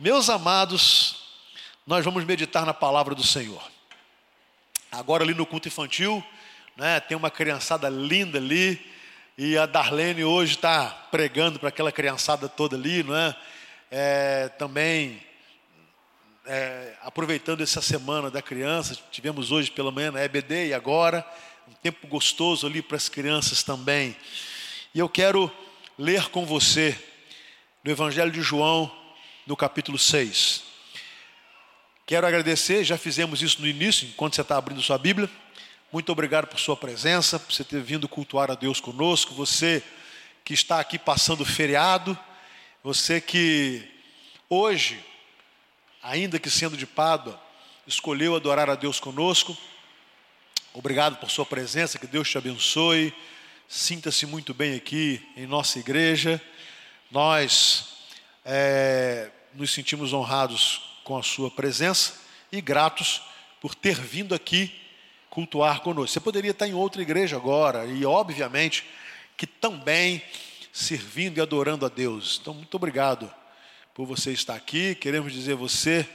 Meus amados, nós vamos meditar na palavra do Senhor. Agora ali no culto infantil, né, tem uma criançada linda ali, e a Darlene hoje está pregando para aquela criançada toda ali, não é? é também é, aproveitando essa semana da criança, tivemos hoje pela manhã na EBD e agora, um tempo gostoso ali para as crianças também. E eu quero ler com você no Evangelho de João, no capítulo 6. Quero agradecer, já fizemos isso no início, enquanto você está abrindo sua Bíblia. Muito obrigado por sua presença, por você ter vindo cultuar a Deus conosco. Você que está aqui passando feriado, você que hoje, ainda que sendo de Pádua, escolheu adorar a Deus conosco. Obrigado por sua presença, que Deus te abençoe. Sinta-se muito bem aqui em nossa igreja. Nós é, nos sentimos honrados com a sua presença e gratos por ter vindo aqui cultuar conosco. Você poderia estar em outra igreja agora e, obviamente, que também servindo e adorando a Deus. Então, muito obrigado por você estar aqui. Queremos dizer a você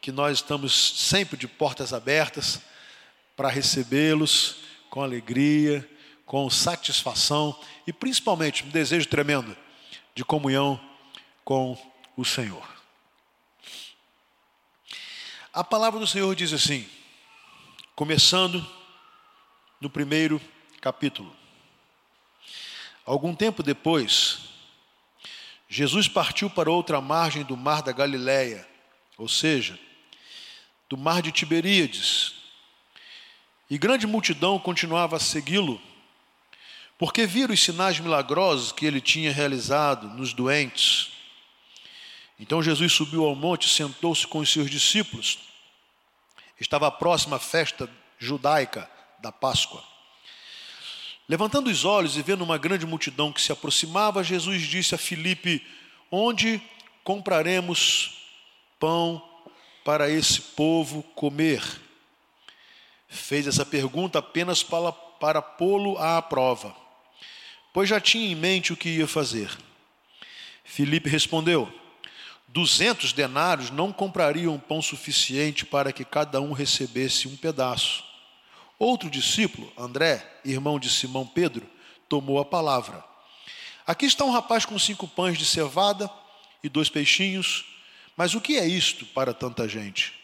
que nós estamos sempre de portas abertas para recebê-los com alegria, com satisfação e principalmente um desejo tremendo de comunhão com o Senhor. A palavra do Senhor diz assim, começando no primeiro capítulo. Algum tempo depois, Jesus partiu para outra margem do mar da Galileia, ou seja, do mar de Tiberíades. E grande multidão continuava a segui-lo, porque viram os sinais milagrosos que ele tinha realizado nos doentes então Jesus subiu ao monte, sentou-se com os seus discípulos. Estava próxima a festa judaica da Páscoa. Levantando os olhos e vendo uma grande multidão que se aproximava, Jesus disse a Filipe: Onde compraremos pão para esse povo comer? Fez essa pergunta apenas para, para pô-lo à prova, pois já tinha em mente o que ia fazer. Filipe respondeu: Duzentos denários não comprariam pão suficiente para que cada um recebesse um pedaço. Outro discípulo, André, irmão de Simão Pedro, tomou a palavra. Aqui está um rapaz com cinco pães de cevada e dois peixinhos, mas o que é isto para tanta gente?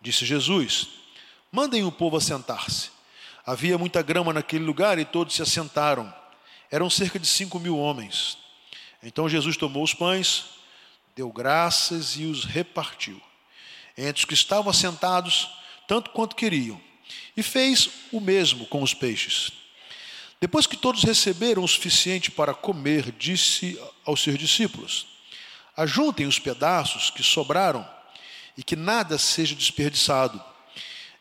Disse Jesus: Mandem o povo assentar-se. Havia muita grama naquele lugar e todos se assentaram. Eram cerca de cinco mil homens. Então Jesus tomou os pães, deu graças e os repartiu entre os que estavam assentados, tanto quanto queriam, e fez o mesmo com os peixes. Depois que todos receberam o suficiente para comer, disse aos seus discípulos: Ajuntem os pedaços que sobraram e que nada seja desperdiçado.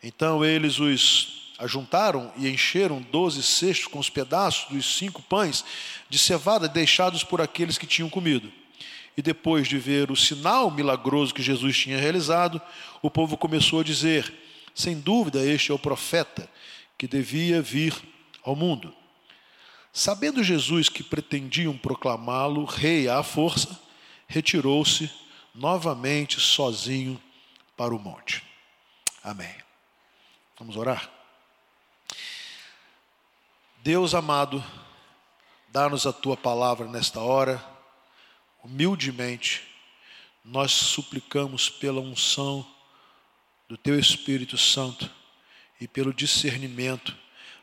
Então eles os ajuntaram e encheram doze cestos com os pedaços dos cinco pães de cevada deixados por aqueles que tinham comido. E depois de ver o sinal milagroso que Jesus tinha realizado, o povo começou a dizer: sem dúvida, este é o profeta que devia vir ao mundo. Sabendo Jesus que pretendiam proclamá-lo rei à força, retirou-se novamente sozinho para o monte. Amém. Vamos orar? Deus amado, dá-nos a tua palavra nesta hora humildemente, nós suplicamos pela unção do Teu Espírito Santo e pelo discernimento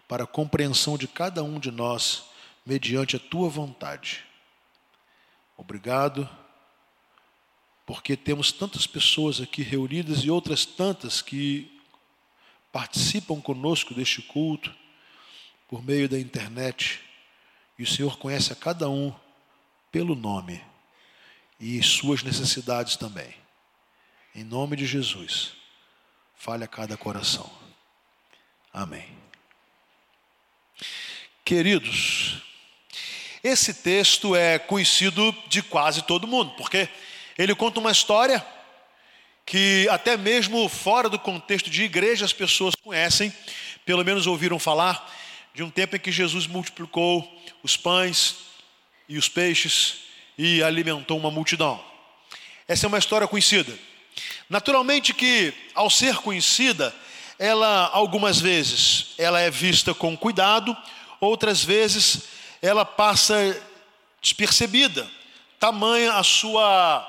para a compreensão de cada um de nós, mediante a Tua vontade. Obrigado, porque temos tantas pessoas aqui reunidas e outras tantas que participam conosco deste culto por meio da internet, e o Senhor conhece a cada um pelo nome e suas necessidades também. Em nome de Jesus, fale a cada coração. Amém. Queridos, esse texto é conhecido de quase todo mundo, porque ele conta uma história que até mesmo fora do contexto de igreja as pessoas conhecem, pelo menos ouviram falar, de um tempo em que Jesus multiplicou os pães e os peixes e alimentou uma multidão. Essa é uma história conhecida. Naturalmente que, ao ser conhecida, ela algumas vezes ela é vista com cuidado, outras vezes ela passa despercebida. Tamanha a sua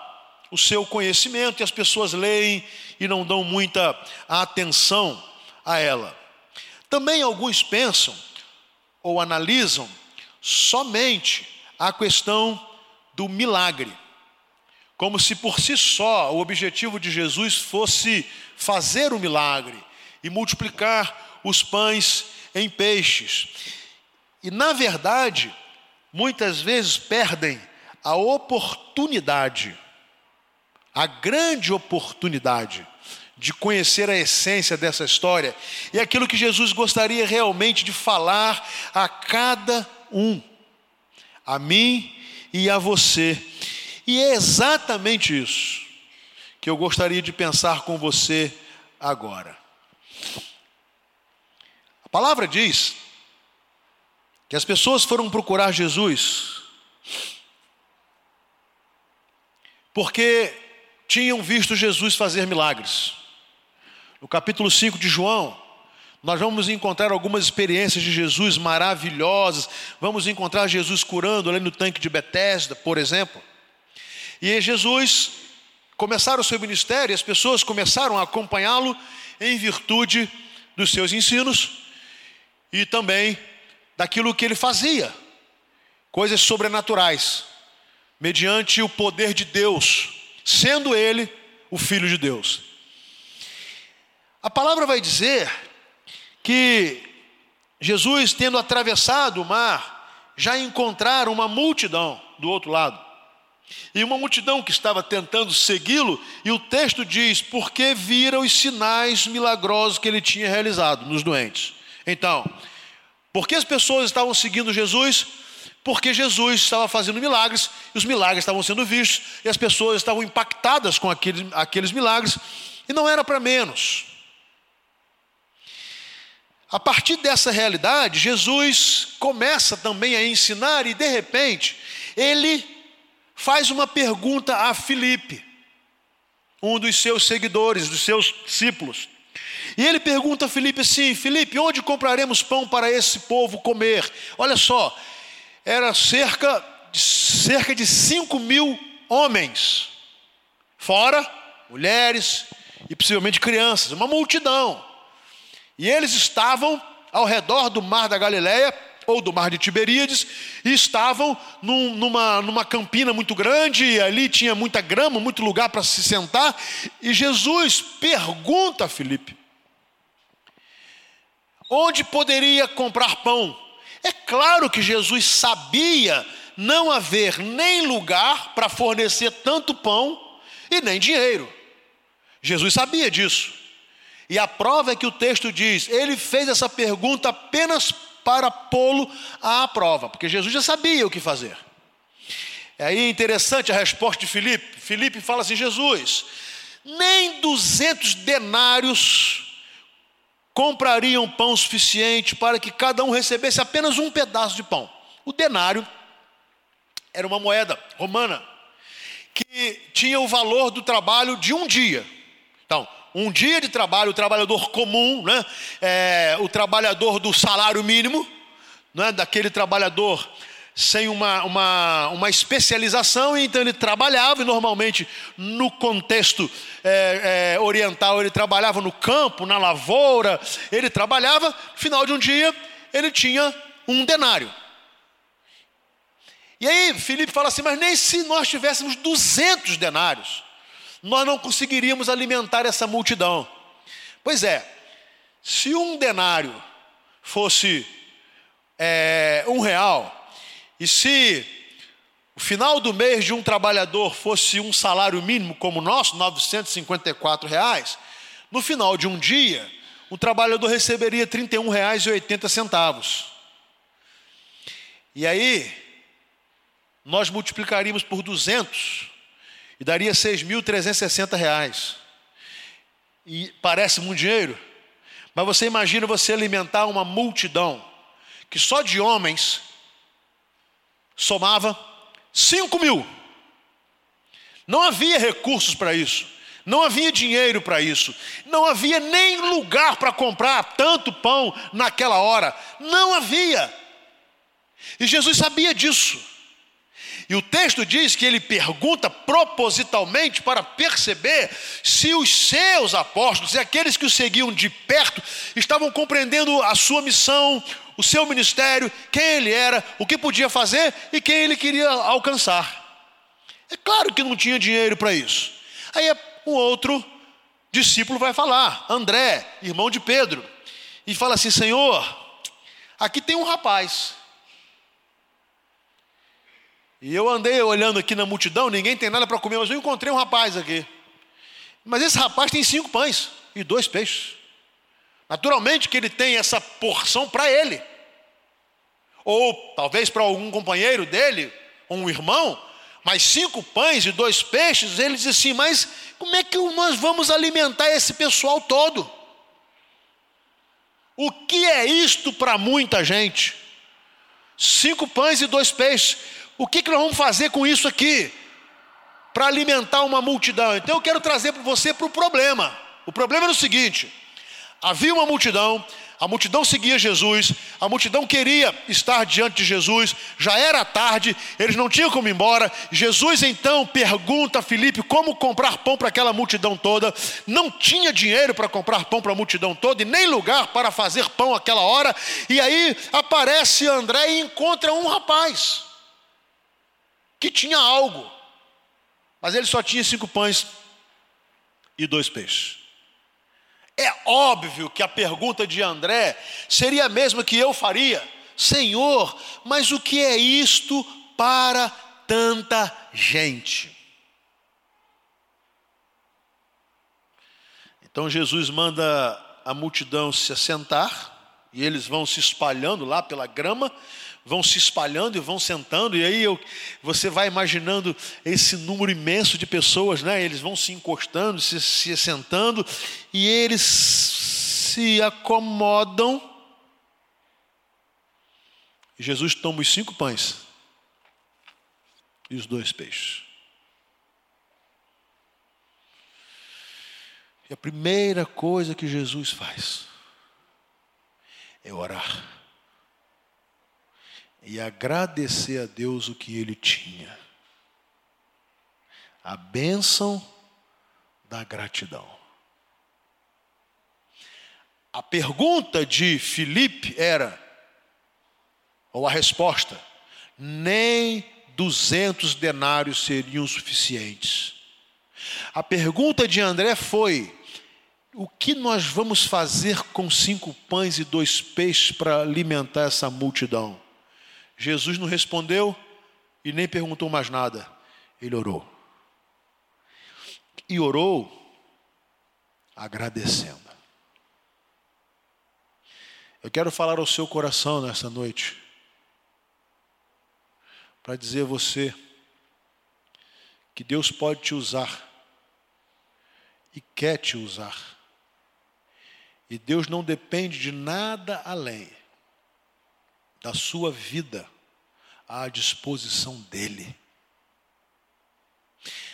o seu conhecimento e as pessoas leem e não dão muita atenção a ela. Também alguns pensam ou analisam somente a questão do milagre, como se por si só o objetivo de Jesus fosse fazer o milagre e multiplicar os pães em peixes. E na verdade, muitas vezes perdem a oportunidade, a grande oportunidade de conhecer a essência dessa história e aquilo que Jesus gostaria realmente de falar a cada um, a mim e a você. E é exatamente isso que eu gostaria de pensar com você agora. A palavra diz que as pessoas foram procurar Jesus porque tinham visto Jesus fazer milagres. No capítulo 5 de João, nós vamos encontrar algumas experiências de Jesus maravilhosas. Vamos encontrar Jesus curando ali no tanque de Betesda, por exemplo. E Jesus começaram o seu ministério, as pessoas começaram a acompanhá-lo em virtude dos seus ensinos e também daquilo que ele fazia, coisas sobrenaturais, mediante o poder de Deus, sendo ele o Filho de Deus. A palavra vai dizer que Jesus, tendo atravessado o mar, já encontraram uma multidão do outro lado. E uma multidão que estava tentando segui-lo, e o texto diz: porque viram os sinais milagrosos que ele tinha realizado nos doentes. Então, por que as pessoas estavam seguindo Jesus? Porque Jesus estava fazendo milagres, e os milagres estavam sendo vistos, e as pessoas estavam impactadas com aqueles, aqueles milagres, e não era para menos. A partir dessa realidade, Jesus começa também a ensinar e de repente ele faz uma pergunta a Filipe, um dos seus seguidores, dos seus discípulos. E ele pergunta a Filipe assim: Filipe, onde compraremos pão para esse povo comer? Olha só, era cerca de, cerca de 5 mil homens, fora mulheres e possivelmente crianças, uma multidão. E eles estavam ao redor do mar da Galileia, ou do mar de Tiberíades, e estavam num, numa, numa campina muito grande, e ali tinha muita grama, muito lugar para se sentar, e Jesus pergunta a Filipe: onde poderia comprar pão? É claro que Jesus sabia não haver nem lugar para fornecer tanto pão e nem dinheiro. Jesus sabia disso. E a prova é que o texto diz: ele fez essa pergunta apenas para pô-lo à prova, porque Jesus já sabia o que fazer. É aí interessante a resposta de Filipe. Filipe fala assim: Jesus, nem 200 denários comprariam pão suficiente para que cada um recebesse apenas um pedaço de pão. O denário era uma moeda romana que tinha o valor do trabalho de um dia. Então, um dia de trabalho, o trabalhador comum, né? É, o trabalhador do salário mínimo, né? daquele trabalhador sem uma, uma, uma especialização, então ele trabalhava, e normalmente no contexto é, é, oriental, ele trabalhava no campo, na lavoura, ele trabalhava, final de um dia, ele tinha um denário. E aí Filipe fala assim: mas nem se nós tivéssemos 200 denários, nós não conseguiríamos alimentar essa multidão. Pois é, se um denário fosse é, um real, e se o final do mês de um trabalhador fosse um salário mínimo como o nosso, 954 reais, no final de um dia, o trabalhador receberia R$ 31,80. E aí, nós multiplicaríamos por 200 e daria 6.360 reais. E parece muito dinheiro, mas você imagina você alimentar uma multidão que só de homens somava 5 mil. Não havia recursos para isso. Não havia dinheiro para isso. Não havia nem lugar para comprar tanto pão naquela hora. Não havia. E Jesus sabia disso. E o texto diz que ele pergunta propositalmente para perceber se os seus apóstolos e aqueles que o seguiam de perto estavam compreendendo a sua missão, o seu ministério, quem ele era, o que podia fazer e quem ele queria alcançar. É claro que não tinha dinheiro para isso. Aí um outro discípulo vai falar, André, irmão de Pedro, e fala assim: Senhor, aqui tem um rapaz. E eu andei olhando aqui na multidão, ninguém tem nada para comer, mas eu encontrei um rapaz aqui. Mas esse rapaz tem cinco pães e dois peixes. Naturalmente que ele tem essa porção para ele. Ou talvez para algum companheiro dele, ou um irmão, mas cinco pães e dois peixes, ele diz assim: Mas como é que nós vamos alimentar esse pessoal todo? O que é isto para muita gente? Cinco pães e dois peixes. O que, que nós vamos fazer com isso aqui? Para alimentar uma multidão. Então eu quero trazer para você para o problema. O problema é o seguinte: havia uma multidão, a multidão seguia Jesus, a multidão queria estar diante de Jesus, já era tarde, eles não tinham como ir embora. Jesus então pergunta a Filipe como comprar pão para aquela multidão toda. Não tinha dinheiro para comprar pão para a multidão toda e nem lugar para fazer pão aquela hora. E aí aparece André e encontra um rapaz que tinha algo, mas ele só tinha cinco pães e dois peixes. É óbvio que a pergunta de André seria a mesma que eu faria: Senhor, mas o que é isto para tanta gente? Então Jesus manda a multidão se assentar, e eles vão se espalhando lá pela grama, vão se espalhando e vão sentando, e aí eu, você vai imaginando esse número imenso de pessoas, né? Eles vão se encostando, se, se sentando, e eles se acomodam. Jesus toma os cinco pães e os dois peixes. E a primeira coisa que Jesus faz é orar e agradecer a Deus o que ele tinha. A bênção da gratidão. A pergunta de Filipe era, ou a resposta, nem duzentos denários seriam suficientes. A pergunta de André foi: o que nós vamos fazer com cinco pães e dois peixes para alimentar essa multidão? Jesus não respondeu e nem perguntou mais nada. Ele orou. E orou agradecendo. Eu quero falar ao seu coração nessa noite, para dizer a você que Deus pode te usar e quer te usar. E Deus não depende de nada além da sua vida à disposição dele.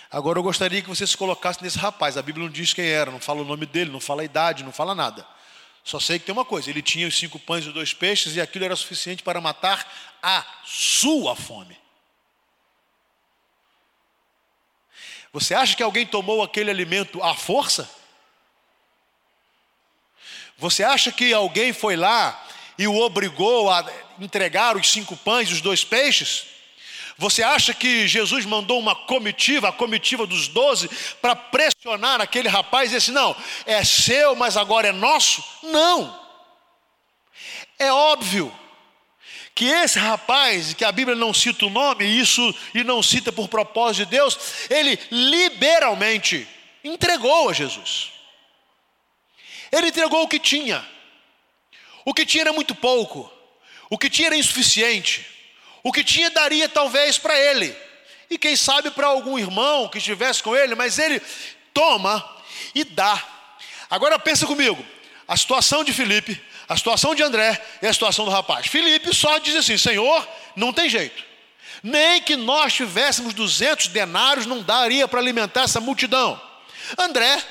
Agora eu gostaria que você se colocasse nesse rapaz. A Bíblia não diz quem era, não fala o nome dele, não fala a idade, não fala nada. Só sei que tem uma coisa: ele tinha os cinco pães e dois peixes, e aquilo era suficiente para matar a sua fome. Você acha que alguém tomou aquele alimento à força? Você acha que alguém foi lá e o obrigou a entregar os cinco pães e os dois peixes? Você acha que Jesus mandou uma comitiva, a comitiva dos doze, para pressionar aquele rapaz e disse: não, é seu, mas agora é nosso? Não. É óbvio que esse rapaz, que a Bíblia não cita o nome, isso e não cita por propósito de Deus, ele liberalmente entregou a Jesus. Ele entregou o que tinha. O que tinha era muito pouco, o que tinha era insuficiente, o que tinha daria talvez para ele, e quem sabe para algum irmão que estivesse com ele, mas ele toma e dá. Agora pensa comigo, a situação de Felipe, a situação de André e a situação do rapaz. Felipe só diz assim: Senhor, não tem jeito. Nem que nós tivéssemos 200 denários não daria para alimentar essa multidão. André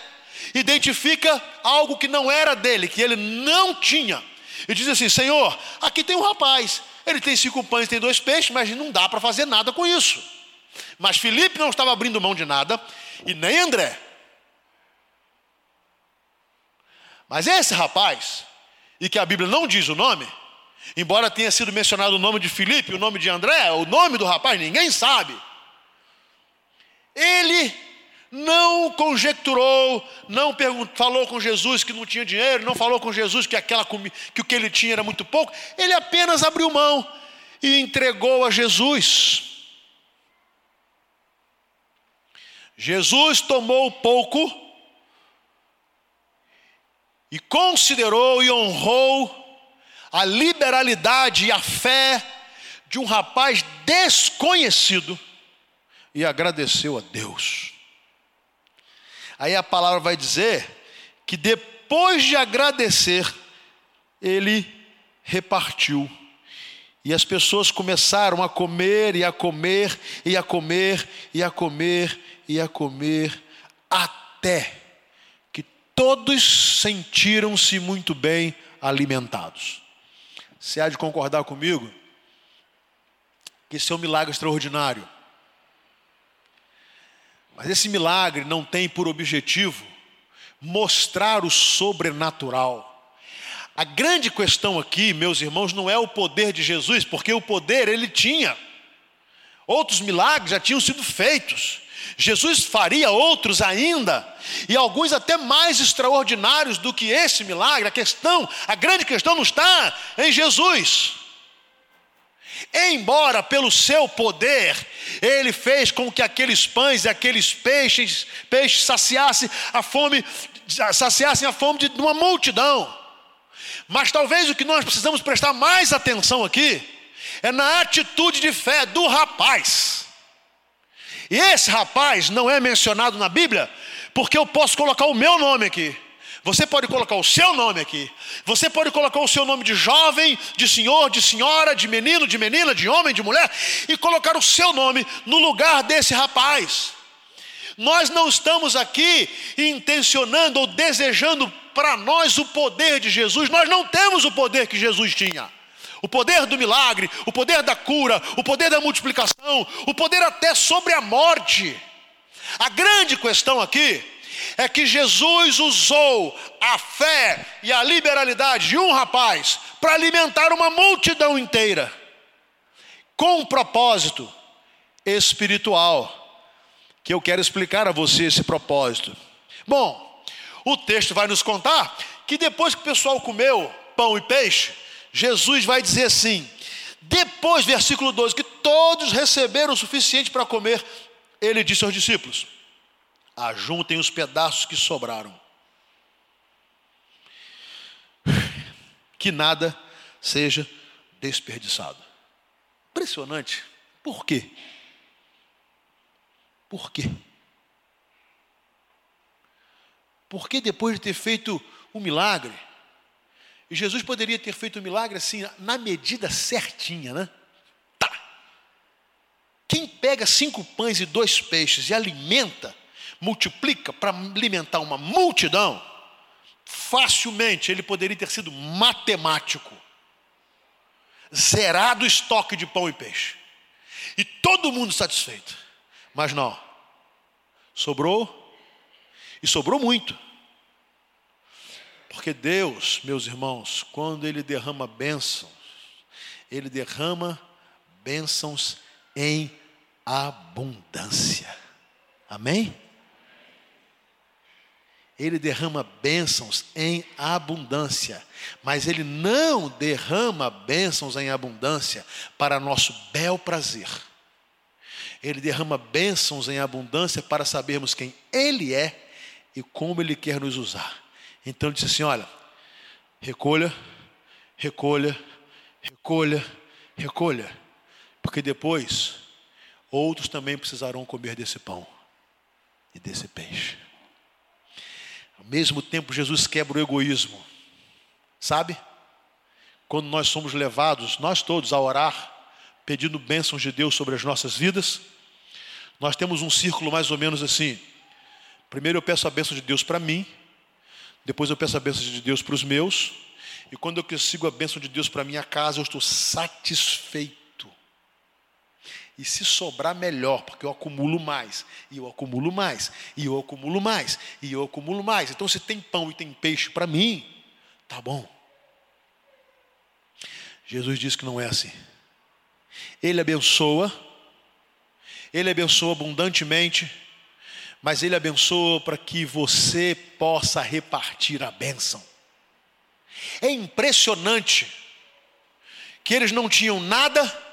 identifica algo que não era dele, que ele não tinha. E diz assim: Senhor, aqui tem um rapaz, ele tem cinco pães, tem dois peixes, mas não dá para fazer nada com isso. Mas Felipe não estava abrindo mão de nada, e nem André. Mas esse rapaz, e que a Bíblia não diz o nome, embora tenha sido mencionado o nome de Filipe, o nome de André, o nome do rapaz, ninguém sabe. Ele não conjecturou, não falou com Jesus que não tinha dinheiro, não falou com Jesus que, aquela, que o que ele tinha era muito pouco, ele apenas abriu mão e entregou a Jesus. Jesus tomou pouco e considerou e honrou a liberalidade e a fé de um rapaz desconhecido e agradeceu a Deus. Aí a palavra vai dizer que depois de agradecer, ele repartiu. E as pessoas começaram a comer e a comer e a comer e a comer e a comer até que todos sentiram-se muito bem alimentados. Você há de concordar comigo que esse é um milagre extraordinário. Mas esse milagre não tem por objetivo mostrar o sobrenatural. A grande questão aqui, meus irmãos, não é o poder de Jesus, porque o poder ele tinha. Outros milagres já tinham sido feitos. Jesus faria outros ainda, e alguns até mais extraordinários do que esse milagre. A questão, a grande questão não está em Jesus. Embora pelo seu poder, ele fez com que aqueles pães e aqueles peixes, peixes saciassem a fome, saciassem a fome de uma multidão. Mas talvez o que nós precisamos prestar mais atenção aqui é na atitude de fé do rapaz. E esse rapaz não é mencionado na Bíblia, porque eu posso colocar o meu nome aqui. Você pode colocar o seu nome aqui. Você pode colocar o seu nome de jovem, de senhor, de senhora, de menino, de menina, de homem, de mulher, e colocar o seu nome no lugar desse rapaz. Nós não estamos aqui intencionando ou desejando para nós o poder de Jesus, nós não temos o poder que Jesus tinha. O poder do milagre, o poder da cura, o poder da multiplicação, o poder até sobre a morte. A grande questão aqui é que Jesus usou a fé e a liberalidade de um rapaz para alimentar uma multidão inteira, com um propósito espiritual, que eu quero explicar a você esse propósito. Bom, o texto vai nos contar que depois que o pessoal comeu pão e peixe, Jesus vai dizer assim: depois, versículo 12, que todos receberam o suficiente para comer, ele disse aos discípulos: ajuntem os pedaços que sobraram. Que nada seja desperdiçado. Impressionante. Por quê? Por quê? Porque depois de ter feito o um milagre, e Jesus poderia ter feito o um milagre assim, na medida certinha, né? Tá. Quem pega cinco pães e dois peixes e alimenta, multiplica para alimentar uma multidão, facilmente ele poderia ter sido matemático, zerado o estoque de pão e peixe, e todo mundo satisfeito. Mas não, sobrou, e sobrou muito. Porque Deus, meus irmãos, quando Ele derrama bênçãos, Ele derrama bênçãos em abundância. Amém? Ele derrama bênçãos em abundância, mas Ele não derrama bênçãos em abundância para nosso bel prazer. Ele derrama bênçãos em abundância para sabermos quem Ele é e como Ele quer nos usar. Então ele disse assim: olha, recolha, recolha, recolha, recolha, porque depois outros também precisarão comer desse pão e desse peixe. Mesmo tempo, Jesus quebra o egoísmo. Sabe? Quando nós somos levados, nós todos, a orar pedindo bênçãos de Deus sobre as nossas vidas, nós temos um círculo mais ou menos assim. Primeiro eu peço a bênção de Deus para mim, depois eu peço a bênção de Deus para os meus, e quando eu consigo a bênção de Deus para minha casa, eu estou satisfeito. E se sobrar, melhor, porque eu acumulo mais, e eu acumulo mais, e eu acumulo mais, e eu acumulo mais. Então, se tem pão e tem peixe para mim, tá bom. Jesus disse que não é assim. Ele abençoa, ele abençoa abundantemente, mas ele abençoa para que você possa repartir a bênção. É impressionante que eles não tinham nada,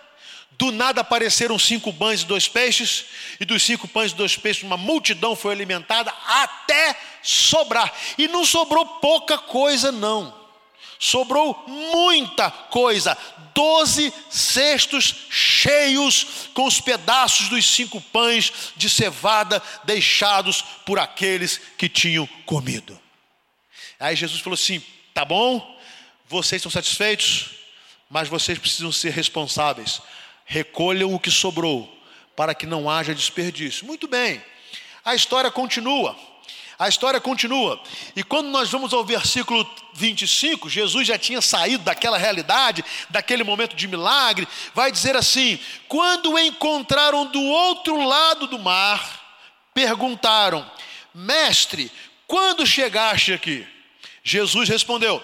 do nada apareceram cinco pães e dois peixes, e dos cinco pães e dois peixes, uma multidão foi alimentada até sobrar. E não sobrou pouca coisa, não. Sobrou muita coisa, doze cestos cheios com os pedaços dos cinco pães de cevada deixados por aqueles que tinham comido. Aí Jesus falou assim: tá bom, vocês estão satisfeitos, mas vocês precisam ser responsáveis. Recolham o que sobrou, para que não haja desperdício. Muito bem, a história continua. A história continua. E quando nós vamos ao versículo 25, Jesus já tinha saído daquela realidade, daquele momento de milagre, vai dizer assim: Quando o encontraram do outro lado do mar, perguntaram: Mestre, quando chegaste aqui? Jesus respondeu: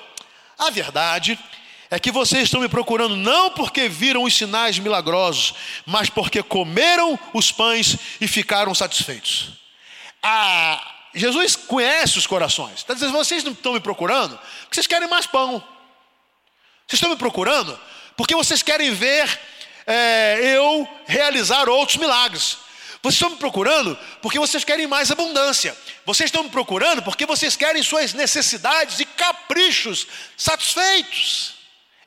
A verdade é que vocês estão me procurando não porque viram os sinais milagrosos, mas porque comeram os pães e ficaram satisfeitos. A Jesus conhece os corações. Está dizendo, vocês não estão me procurando porque vocês querem mais pão. Vocês estão me procurando porque vocês querem ver é, eu realizar outros milagres. Vocês estão me procurando porque vocês querem mais abundância. Vocês estão me procurando porque vocês querem suas necessidades e caprichos satisfeitos.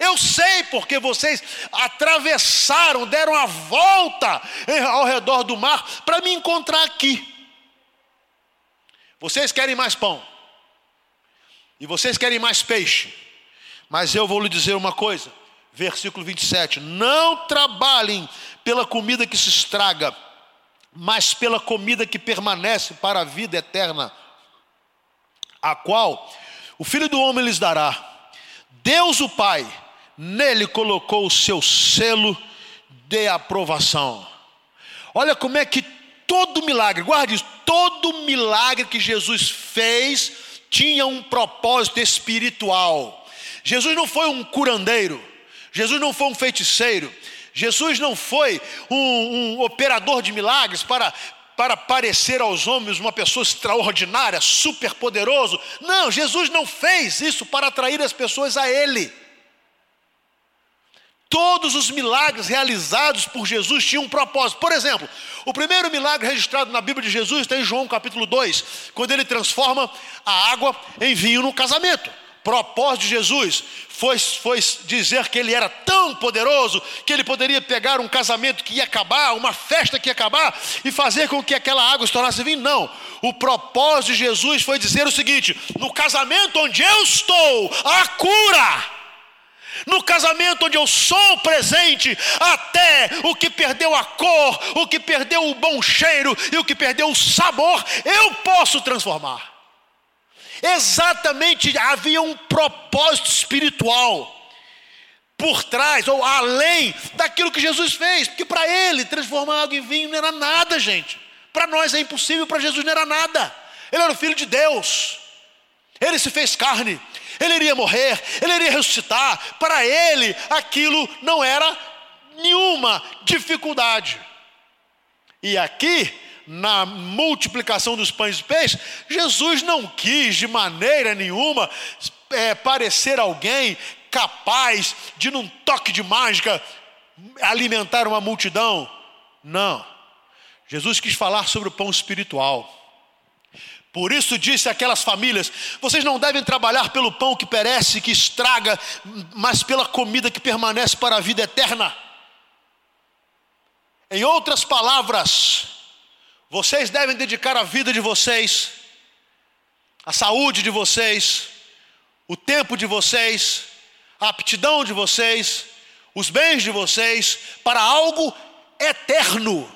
Eu sei porque vocês atravessaram, deram a volta ao redor do mar para me encontrar aqui. Vocês querem mais pão. E vocês querem mais peixe. Mas eu vou lhe dizer uma coisa. Versículo 27. Não trabalhem pela comida que se estraga, mas pela comida que permanece para a vida eterna, a qual o Filho do Homem lhes dará. Deus o Pai, nele colocou o seu selo de aprovação. Olha como é que todo milagre, guarde isso, todo milagre que Jesus fez tinha um propósito espiritual. Jesus não foi um curandeiro, Jesus não foi um feiticeiro, Jesus não foi um, um operador de milagres para, para parecer aos homens uma pessoa extraordinária, super poderoso. Não, Jesus não fez isso para atrair as pessoas a Ele. Todos os milagres realizados por Jesus tinham um propósito. Por exemplo, o primeiro milagre registrado na Bíblia de Jesus está em João capítulo 2, quando ele transforma a água em vinho no casamento. Propósito de Jesus foi, foi dizer que ele era tão poderoso que ele poderia pegar um casamento que ia acabar, uma festa que ia acabar e fazer com que aquela água se tornasse vinho. Não. O propósito de Jesus foi dizer o seguinte: no casamento onde eu estou, a cura no casamento onde eu sou presente, até o que perdeu a cor, o que perdeu o bom cheiro e o que perdeu o sabor, eu posso transformar. Exatamente havia um propósito espiritual por trás ou além daquilo que Jesus fez, porque para ele transformar água em vinho não era nada, gente. Para nós é impossível, para Jesus não era nada. Ele era o filho de Deus. Ele se fez carne, ele iria morrer, ele iria ressuscitar. Para ele, aquilo não era nenhuma dificuldade. E aqui, na multiplicação dos pães e peixes, Jesus não quis de maneira nenhuma é, parecer alguém capaz de, num toque de mágica, alimentar uma multidão. Não. Jesus quis falar sobre o pão espiritual. Por isso disse aquelas famílias: vocês não devem trabalhar pelo pão que perece, que estraga, mas pela comida que permanece para a vida eterna. Em outras palavras, vocês devem dedicar a vida de vocês, a saúde de vocês, o tempo de vocês, a aptidão de vocês, os bens de vocês para algo eterno,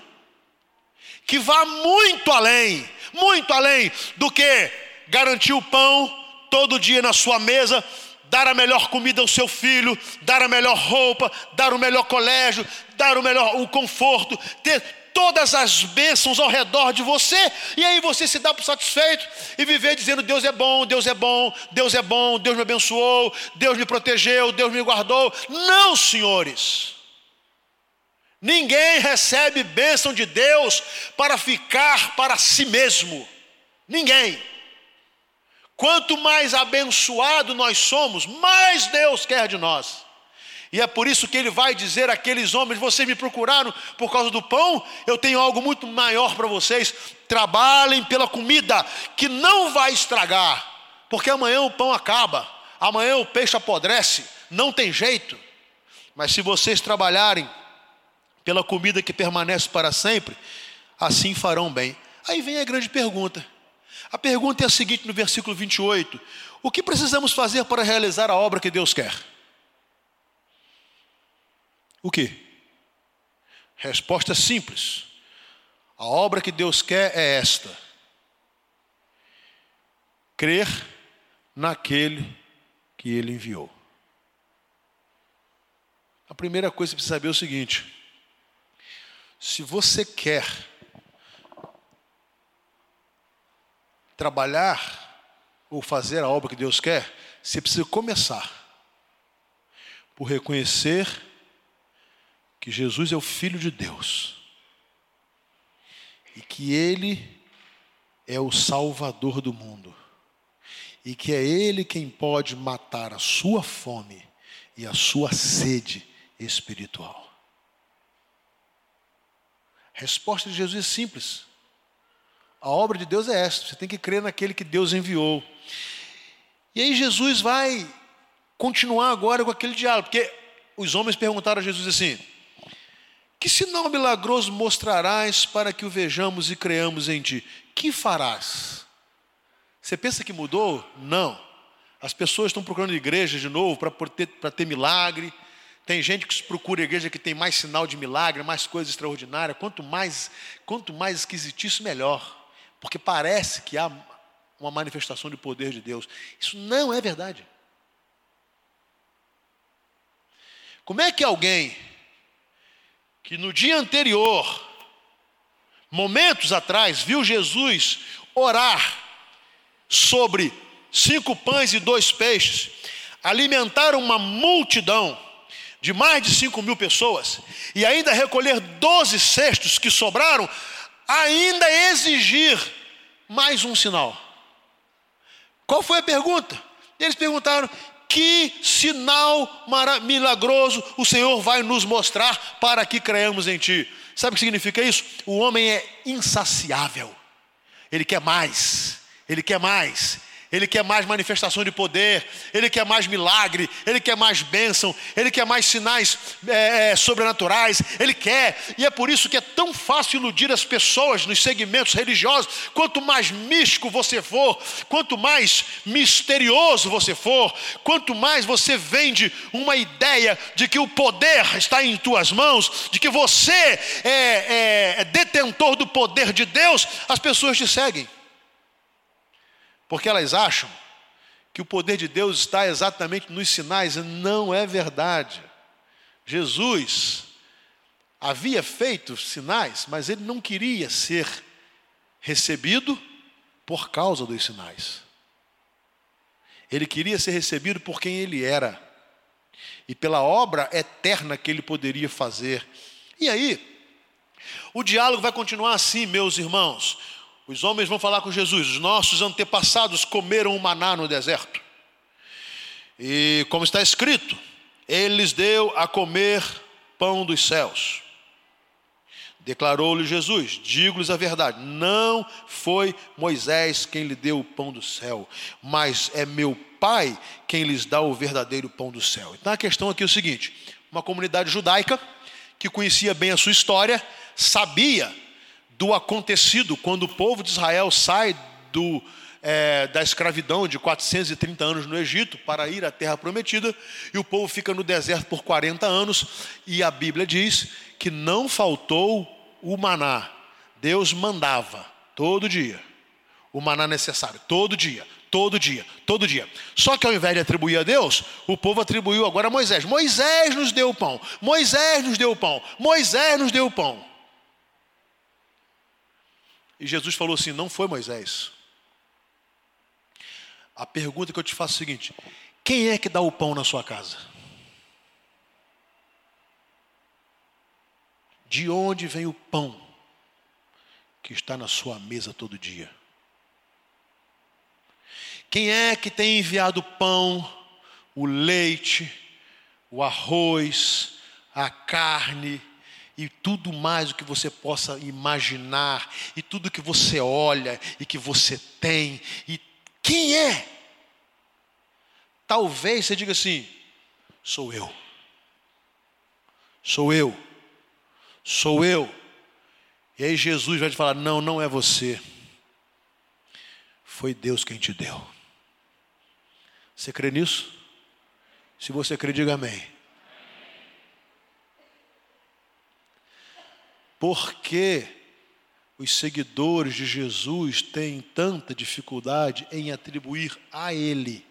que vá muito além, muito além do que garantir o pão todo dia na sua mesa, dar a melhor comida ao seu filho, dar a melhor roupa, dar o melhor colégio, dar o melhor o conforto, ter todas as bênçãos ao redor de você, e aí você se dá por satisfeito e viver dizendo: Deus é bom, Deus é bom, Deus é bom, Deus me abençoou, Deus me protegeu, Deus me guardou. Não, senhores. Ninguém recebe bênção de Deus para ficar para si mesmo. Ninguém. Quanto mais abençoado nós somos, mais Deus quer de nós. E é por isso que ele vai dizer àqueles homens: vocês me procuraram por causa do pão, eu tenho algo muito maior para vocês. Trabalhem pela comida que não vai estragar, porque amanhã o pão acaba, amanhã o peixe apodrece, não tem jeito. Mas se vocês trabalharem pela comida que permanece para sempre, assim farão bem. Aí vem a grande pergunta. A pergunta é a seguinte no versículo 28: O que precisamos fazer para realizar a obra que Deus quer? O que? Resposta simples. A obra que Deus quer é esta: crer naquele que Ele enviou. A primeira coisa que precisa saber é o seguinte: se você quer trabalhar ou fazer a obra que Deus quer, você precisa começar por reconhecer que Jesus é o Filho de Deus e que Ele é o Salvador do mundo e que é Ele quem pode matar a sua fome e a sua sede espiritual. A resposta de Jesus é simples. A obra de Deus é esta: você tem que crer naquele que Deus enviou. E aí Jesus vai continuar agora com aquele diálogo, porque os homens perguntaram a Jesus assim: que sinal milagroso mostrarás para que o vejamos e creamos em ti? Que farás? Você pensa que mudou? Não. As pessoas estão procurando igreja de novo para ter, ter milagre. Tem gente que procura igreja que tem mais sinal de milagre, mais coisa extraordinária. Quanto mais, quanto mais esquisitice, melhor. Porque parece que há uma manifestação de poder de Deus. Isso não é verdade. Como é que alguém que no dia anterior, momentos atrás, viu Jesus orar sobre cinco pães e dois peixes, alimentar uma multidão de mais de cinco mil pessoas e ainda recolher doze cestos que sobraram, ainda exigir mais um sinal. Qual foi a pergunta? Eles perguntaram: que sinal milagroso o Senhor vai nos mostrar para que creamos em Ti? Sabe o que significa isso? O homem é insaciável, ele quer mais, ele quer mais, ele quer mais manifestação de poder, ele quer mais milagre, ele quer mais bênção, ele quer mais sinais é, é, sobrenaturais, ele quer, e é por isso que é tão fácil iludir as pessoas nos segmentos religiosos. Quanto mais místico você for, quanto mais misterioso você for, quanto mais você vende uma ideia de que o poder está em tuas mãos, de que você é, é, é detentor do poder de Deus, as pessoas te seguem. Porque elas acham que o poder de Deus está exatamente nos sinais, não é verdade. Jesus havia feito sinais, mas ele não queria ser recebido por causa dos sinais. Ele queria ser recebido por quem ele era e pela obra eterna que ele poderia fazer. E aí, o diálogo vai continuar assim, meus irmãos. Os homens vão falar com Jesus: os nossos antepassados comeram o maná no deserto. E como está escrito, ele lhes deu a comer pão dos céus. Declarou-lhe Jesus: Digo-lhes a verdade, não foi Moisés quem lhe deu o pão do céu, mas é meu Pai quem lhes dá o verdadeiro pão do céu. Então a questão aqui é o seguinte: uma comunidade judaica que conhecia bem a sua história, sabia do acontecido quando o povo de Israel sai do, é, da escravidão de 430 anos no Egito para ir à terra prometida, e o povo fica no deserto por 40 anos, e a Bíblia diz que não faltou o maná. Deus mandava todo dia o maná necessário, todo dia, todo dia, todo dia. Só que ao invés de atribuir a Deus, o povo atribuiu agora a Moisés. Moisés nos deu o pão, Moisés nos deu o pão, Moisés nos deu o pão. E Jesus falou assim: não foi Moisés. A pergunta que eu te faço é a seguinte: quem é que dá o pão na sua casa? De onde vem o pão que está na sua mesa todo dia? Quem é que tem enviado o pão, o leite, o arroz, a carne e tudo mais o que você possa imaginar, e tudo que você olha e que você tem, e quem é? Talvez você diga assim: sou eu. Sou eu. Sou eu. E aí Jesus vai te falar: não, não é você. Foi Deus quem te deu. Você crê nisso? Se você crê, diga amém. Por que os seguidores de Jesus têm tanta dificuldade em atribuir a Ele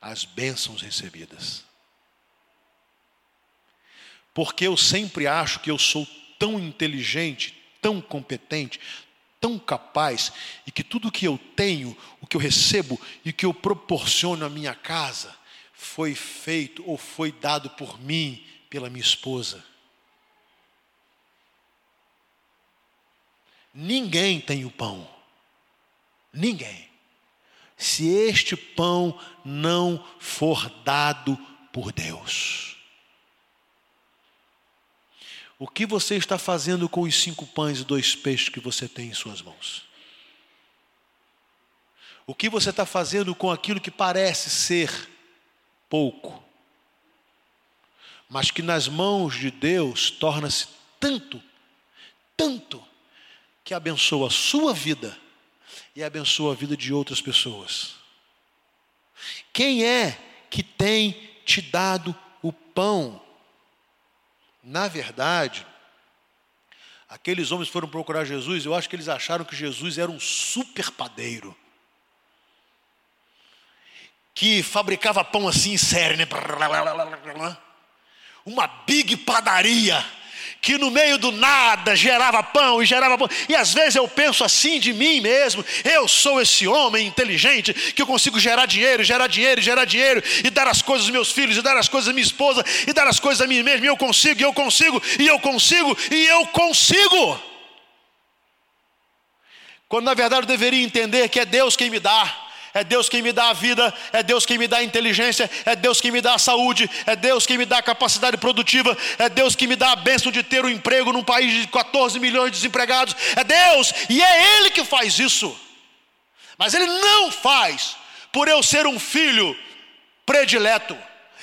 as bênçãos recebidas? Porque eu sempre acho que eu sou tão inteligente, tão competente, tão capaz e que tudo que eu tenho, o que eu recebo e que eu proporciono à minha casa foi feito ou foi dado por mim, pela minha esposa. Ninguém tem o pão. Ninguém. Se este pão não for dado por Deus. O que você está fazendo com os cinco pães e dois peixes que você tem em suas mãos? O que você está fazendo com aquilo que parece ser pouco, mas que nas mãos de Deus torna-se tanto, tanto, que abençoa a sua vida e abençoa a vida de outras pessoas? Quem é que tem te dado o pão? Na verdade, aqueles homens foram procurar Jesus, eu acho que eles acharam que Jesus era um super padeiro. Que fabricava pão assim em série, né? Uma big padaria que no meio do nada gerava pão e gerava pão. E às vezes eu penso assim de mim mesmo: eu sou esse homem inteligente que eu consigo gerar dinheiro, gerar dinheiro, gerar dinheiro e dar as coisas aos meus filhos, e dar as coisas à minha esposa, e dar as coisas a mim mesmo. E eu consigo, e eu consigo, e eu consigo, e eu consigo. Quando na verdade eu deveria entender que é Deus quem me dá é Deus quem me dá a vida, é Deus quem me dá a inteligência, é Deus quem me dá a saúde, é Deus quem me dá a capacidade produtiva, é Deus que me dá a bênção de ter um emprego num país de 14 milhões de desempregados. É Deus, e é Ele que faz isso. Mas Ele não faz por eu ser um filho predileto.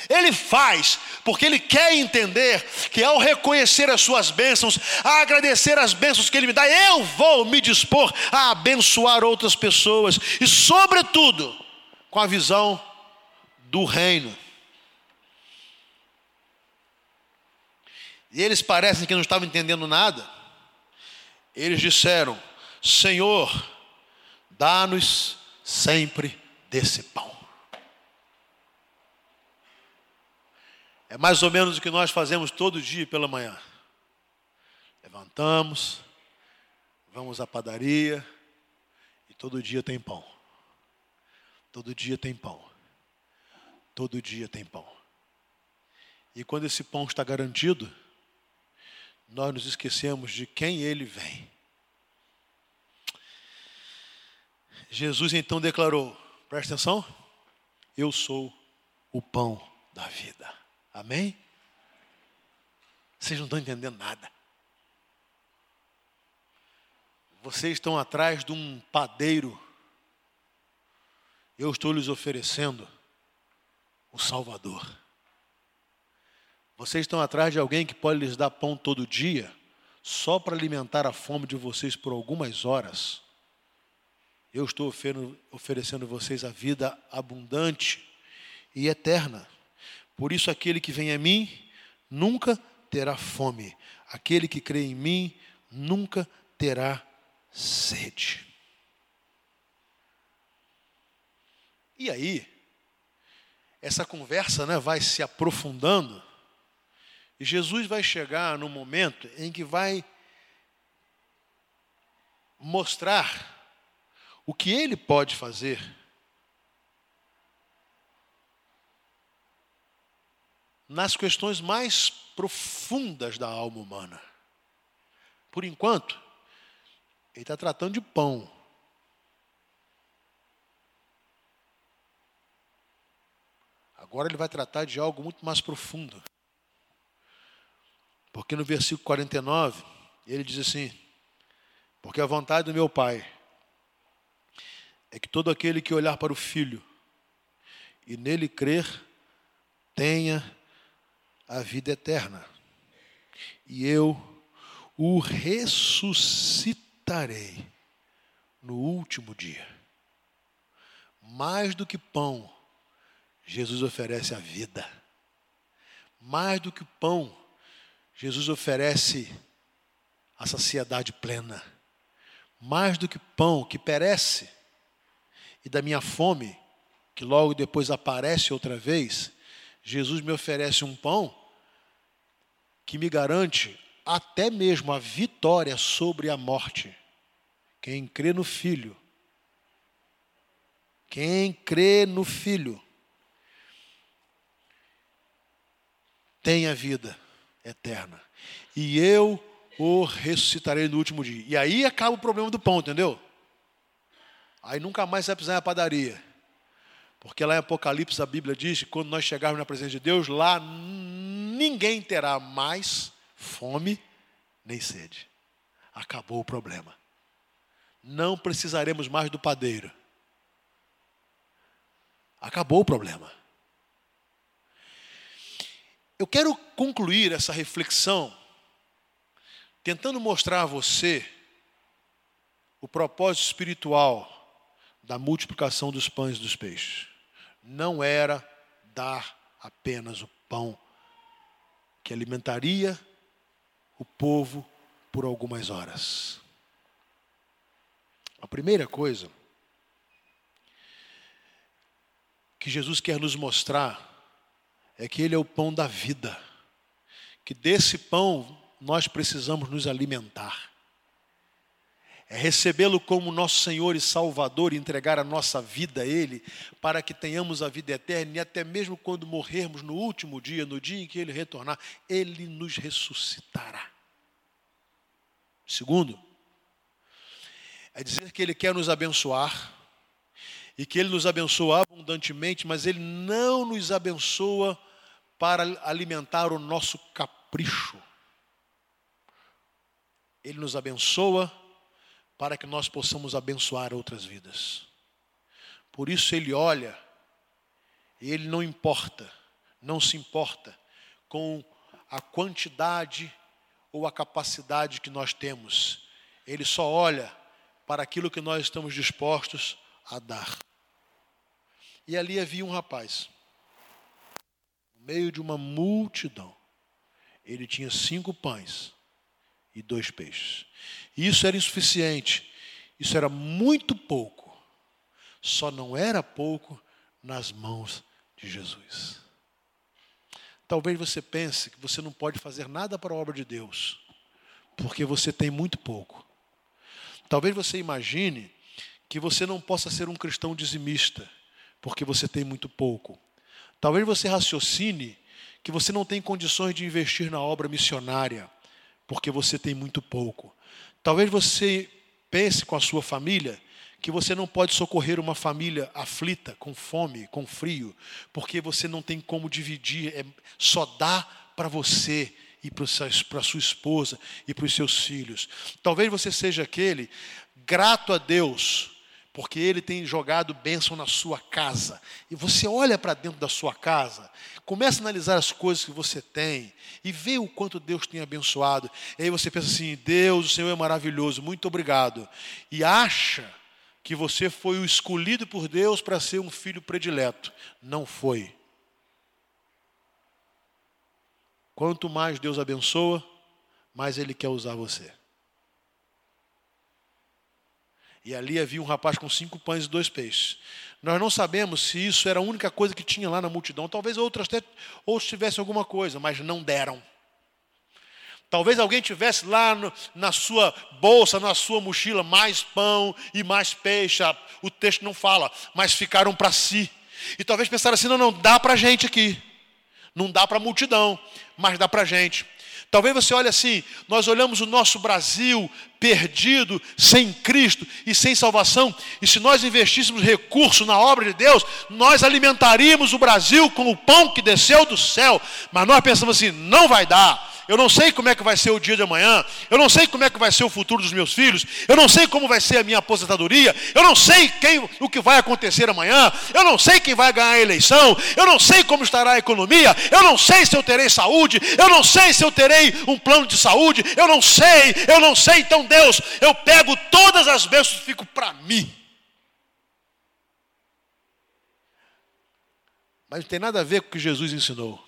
Ele faz porque ele quer entender que ao reconhecer as suas bênçãos, a agradecer as bênçãos que ele me dá, eu vou me dispor a abençoar outras pessoas e, sobretudo, com a visão do reino. E eles parecem que não estavam entendendo nada. Eles disseram: Senhor, dá-nos sempre desse pão. É mais ou menos o que nós fazemos todo dia pela manhã. Levantamos, vamos à padaria e todo dia tem pão. Todo dia tem pão. Todo dia tem pão. E quando esse pão está garantido, nós nos esquecemos de quem ele vem. Jesus então declarou: presta atenção, eu sou o pão da vida. Amém? Vocês não estão entendendo nada. Vocês estão atrás de um padeiro. Eu estou lhes oferecendo o Salvador. Vocês estão atrás de alguém que pode lhes dar pão todo dia, só para alimentar a fome de vocês por algumas horas. eu estou oferecendo vocês a vida abundante e eterna. Por isso, aquele que vem a mim nunca terá fome, aquele que crê em mim nunca terá sede. E aí, essa conversa né, vai se aprofundando, e Jesus vai chegar no momento em que vai mostrar o que ele pode fazer nas questões mais profundas da alma humana. Por enquanto, ele está tratando de pão. Agora ele vai tratar de algo muito mais profundo. Porque no versículo 49, ele diz assim: Porque a vontade do meu Pai é que todo aquele que olhar para o Filho e nele crer, tenha a vida eterna. E eu o ressuscitarei no último dia. Mais do que pão, Jesus oferece a vida. Mais do que pão, Jesus oferece a saciedade plena. Mais do que pão que perece, e da minha fome, que logo depois aparece outra vez, Jesus me oferece um pão que me garante até mesmo a vitória sobre a morte. Quem crê no Filho, quem crê no Filho, tem a vida eterna. E eu o ressuscitarei no último dia. E aí acaba o problema do pão, entendeu? Aí nunca mais vai precisar ir à padaria. Porque lá em Apocalipse a Bíblia diz que quando nós chegarmos na presença de Deus, lá ninguém terá mais fome nem sede. Acabou o problema. Não precisaremos mais do padeiro. Acabou o problema. Eu quero concluir essa reflexão tentando mostrar a você o propósito espiritual da multiplicação dos pães e dos peixes. Não era dar apenas o pão que alimentaria o povo por algumas horas. A primeira coisa que Jesus quer nos mostrar é que Ele é o pão da vida, que desse pão nós precisamos nos alimentar é recebê-lo como nosso Senhor e Salvador e entregar a nossa vida a Ele, para que tenhamos a vida eterna e até mesmo quando morrermos no último dia, no dia em que Ele retornar, Ele nos ressuscitará. Segundo, é dizer que Ele quer nos abençoar e que Ele nos abençoa abundantemente, mas Ele não nos abençoa para alimentar o nosso capricho. Ele nos abençoa para que nós possamos abençoar outras vidas. Por isso ele olha, ele não importa, não se importa com a quantidade ou a capacidade que nós temos. Ele só olha para aquilo que nós estamos dispostos a dar. E ali havia um rapaz, no meio de uma multidão. Ele tinha cinco pães e dois peixes. E isso era insuficiente. Isso era muito pouco. Só não era pouco nas mãos de Jesus. Talvez você pense que você não pode fazer nada para a obra de Deus, porque você tem muito pouco. Talvez você imagine que você não possa ser um cristão dizimista, porque você tem muito pouco. Talvez você raciocine que você não tem condições de investir na obra missionária, porque você tem muito pouco. Talvez você pense com a sua família que você não pode socorrer uma família aflita, com fome, com frio, porque você não tem como dividir, é, só dá para você e para sua esposa e para os seus filhos. Talvez você seja aquele grato a Deus porque Ele tem jogado bênção na sua casa. E você olha para dentro da sua casa, começa a analisar as coisas que você tem e vê o quanto Deus tem abençoado. E aí você pensa assim: Deus, o Senhor é maravilhoso, muito obrigado. E acha que você foi o escolhido por Deus para ser um filho predileto. Não foi. Quanto mais Deus abençoa, mais Ele quer usar você. E ali havia um rapaz com cinco pães e dois peixes. Nós não sabemos se isso era a única coisa que tinha lá na multidão. Talvez outras, outros tivessem alguma coisa, mas não deram. Talvez alguém tivesse lá no, na sua bolsa, na sua mochila, mais pão e mais peixe. O texto não fala, mas ficaram para si. E talvez pensaram assim: não, não, dá para a gente aqui. Não dá para a multidão, mas dá para a gente. Talvez você olhe assim: nós olhamos o nosso Brasil perdido, sem Cristo e sem salvação, e se nós investíssemos recurso na obra de Deus, nós alimentaríamos o Brasil com o pão que desceu do céu, mas nós pensamos assim: não vai dar eu não sei como é que vai ser o dia de amanhã, eu não sei como é que vai ser o futuro dos meus filhos, eu não sei como vai ser a minha aposentadoria, eu não sei quem, o que vai acontecer amanhã, eu não sei quem vai ganhar a eleição, eu não sei como estará a economia, eu não sei se eu terei saúde, eu não sei se eu terei um plano de saúde, eu não sei, eu não sei, então Deus, eu pego todas as bênçãos e fico para mim. Mas não tem nada a ver com o que Jesus ensinou.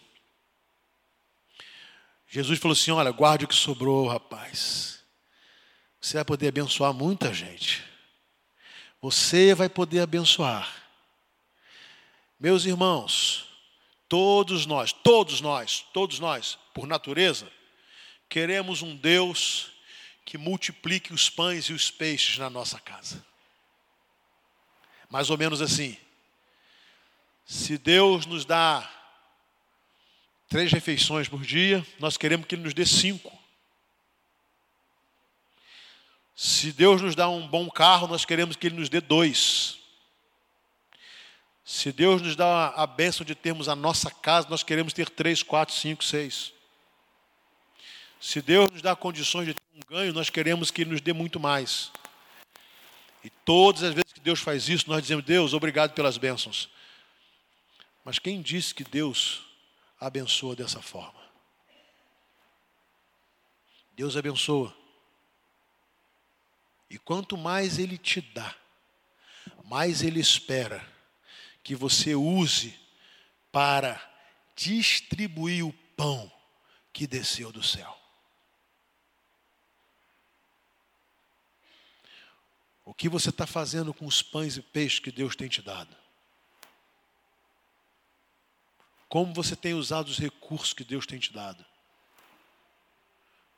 Jesus falou assim: Olha, guarde o que sobrou, rapaz. Você vai poder abençoar muita gente. Você vai poder abençoar. Meus irmãos, todos nós, todos nós, todos nós, por natureza, queremos um Deus que multiplique os pães e os peixes na nossa casa. Mais ou menos assim. Se Deus nos dá três refeições por dia, nós queremos que Ele nos dê cinco. Se Deus nos dá um bom carro, nós queremos que Ele nos dê dois. Se Deus nos dá a bênção de termos a nossa casa, nós queremos ter três, quatro, cinco, seis. Se Deus nos dá condições de ter um ganho, nós queremos que Ele nos dê muito mais. E todas as vezes que Deus faz isso, nós dizemos, Deus, obrigado pelas bênçãos. Mas quem disse que Deus abençoa dessa forma. Deus abençoa. E quanto mais Ele te dá, mais Ele espera que você use para distribuir o pão que desceu do céu. O que você está fazendo com os pães e peixes que Deus tem te dado? Como você tem usado os recursos que Deus tem te dado?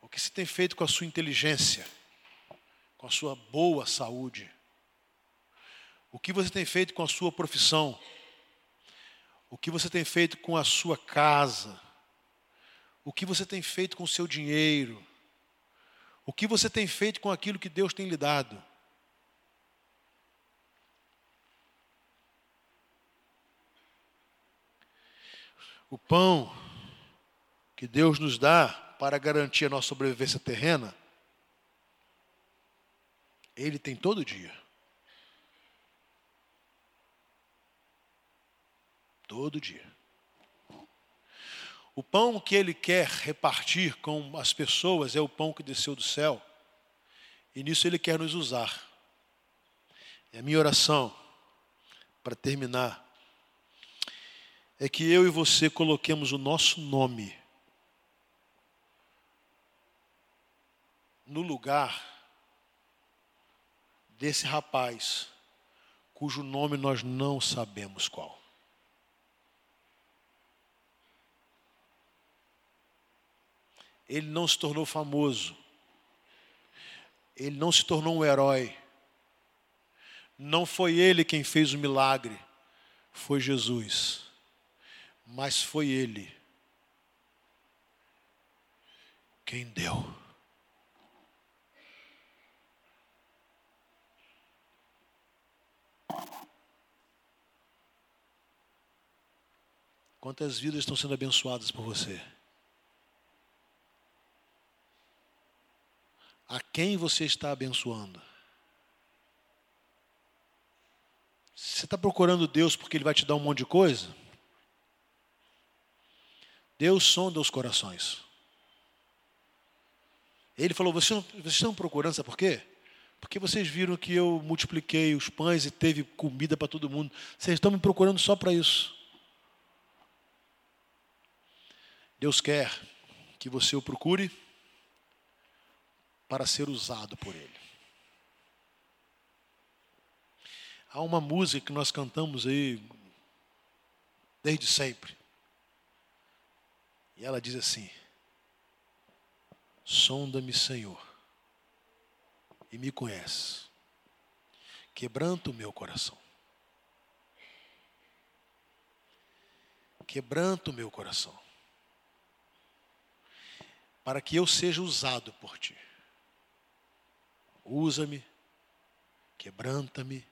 O que você tem feito com a sua inteligência? Com a sua boa saúde? O que você tem feito com a sua profissão? O que você tem feito com a sua casa? O que você tem feito com o seu dinheiro? O que você tem feito com aquilo que Deus tem lhe dado? O pão que Deus nos dá para garantir a nossa sobrevivência terrena, Ele tem todo dia. Todo dia. O pão que Ele quer repartir com as pessoas é o pão que desceu do céu, e nisso Ele quer nos usar. E a minha oração, para terminar, é que eu e você coloquemos o nosso nome no lugar desse rapaz, cujo nome nós não sabemos qual. Ele não se tornou famoso, ele não se tornou um herói, não foi ele quem fez o milagre, foi Jesus mas foi Ele quem deu. Quantas vidas estão sendo abençoadas por você? A quem você está abençoando? Você está procurando Deus porque Ele vai te dar um monte de coisa? Deus sonda os corações. Ele falou: vocês, vocês estão procurando, sabe por quê? Porque vocês viram que eu multipliquei os pães e teve comida para todo mundo. Vocês estão me procurando só para isso. Deus quer que você o procure para ser usado por Ele. Há uma música que nós cantamos aí desde sempre. E ela diz assim: Sonda-me, Senhor, e me conhece. Quebranta o meu coração. Quebranta o meu coração. Para que eu seja usado por ti. Usa-me, quebranta-me.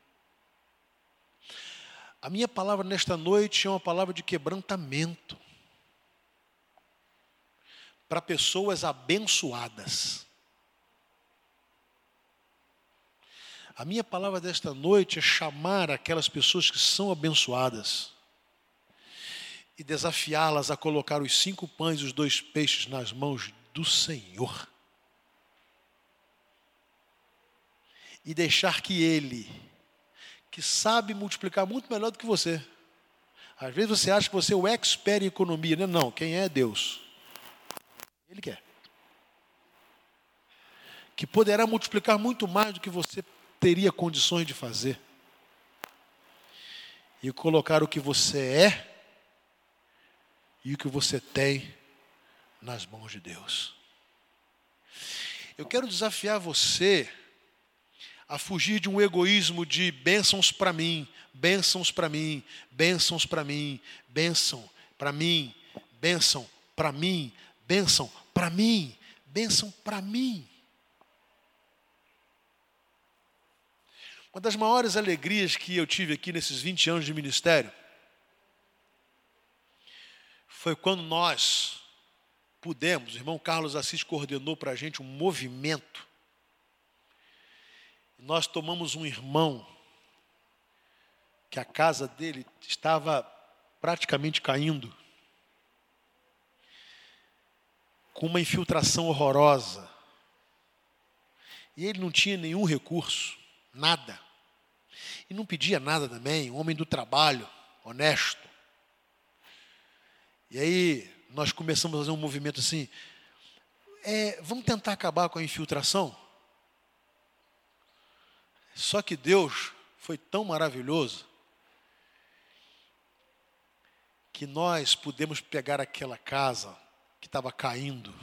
A minha palavra nesta noite é uma palavra de quebrantamento para pessoas abençoadas. A minha palavra desta noite é chamar aquelas pessoas que são abençoadas e desafiá-las a colocar os cinco pães e os dois peixes nas mãos do Senhor. E deixar que Ele, que sabe multiplicar muito melhor do que você, às vezes você acha que você é o expert em economia, né? Não, quem é Deus. Ele quer. Que poderá multiplicar muito mais do que você teria condições de fazer. E colocar o que você é e o que você tem nas mãos de Deus. Eu quero desafiar você a fugir de um egoísmo de bênçãos para mim, bênçãos para mim, bênçãos para mim, bênção para mim, bênção para mim, bênção para mim, bênção para mim. Uma das maiores alegrias que eu tive aqui nesses 20 anos de ministério foi quando nós pudemos, o irmão Carlos Assis coordenou para a gente um movimento. Nós tomamos um irmão que a casa dele estava praticamente caindo com uma infiltração horrorosa. E ele não tinha nenhum recurso, nada. E não pedia nada também, um homem do trabalho, honesto. E aí nós começamos a fazer um movimento assim, é, vamos tentar acabar com a infiltração? Só que Deus foi tão maravilhoso que nós pudemos pegar aquela casa que estava caindo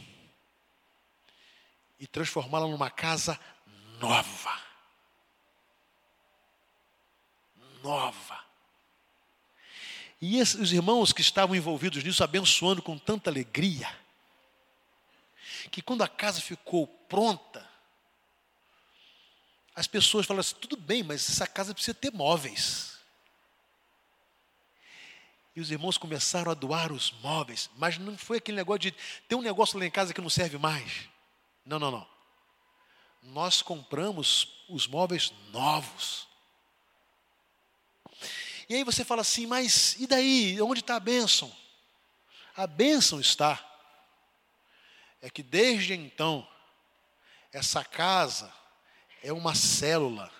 e transformá-la numa casa nova. Nova. E esses, os irmãos que estavam envolvidos nisso, abençoando com tanta alegria, que quando a casa ficou pronta, as pessoas falaram assim: tudo bem, mas essa casa precisa ter móveis. E os irmãos começaram a doar os móveis, mas não foi aquele negócio de ter um negócio lá em casa que não serve mais. Não, não, não. Nós compramos os móveis novos. E aí você fala assim, mas e daí? Onde está a bênção? A bênção está. É que desde então, essa casa é uma célula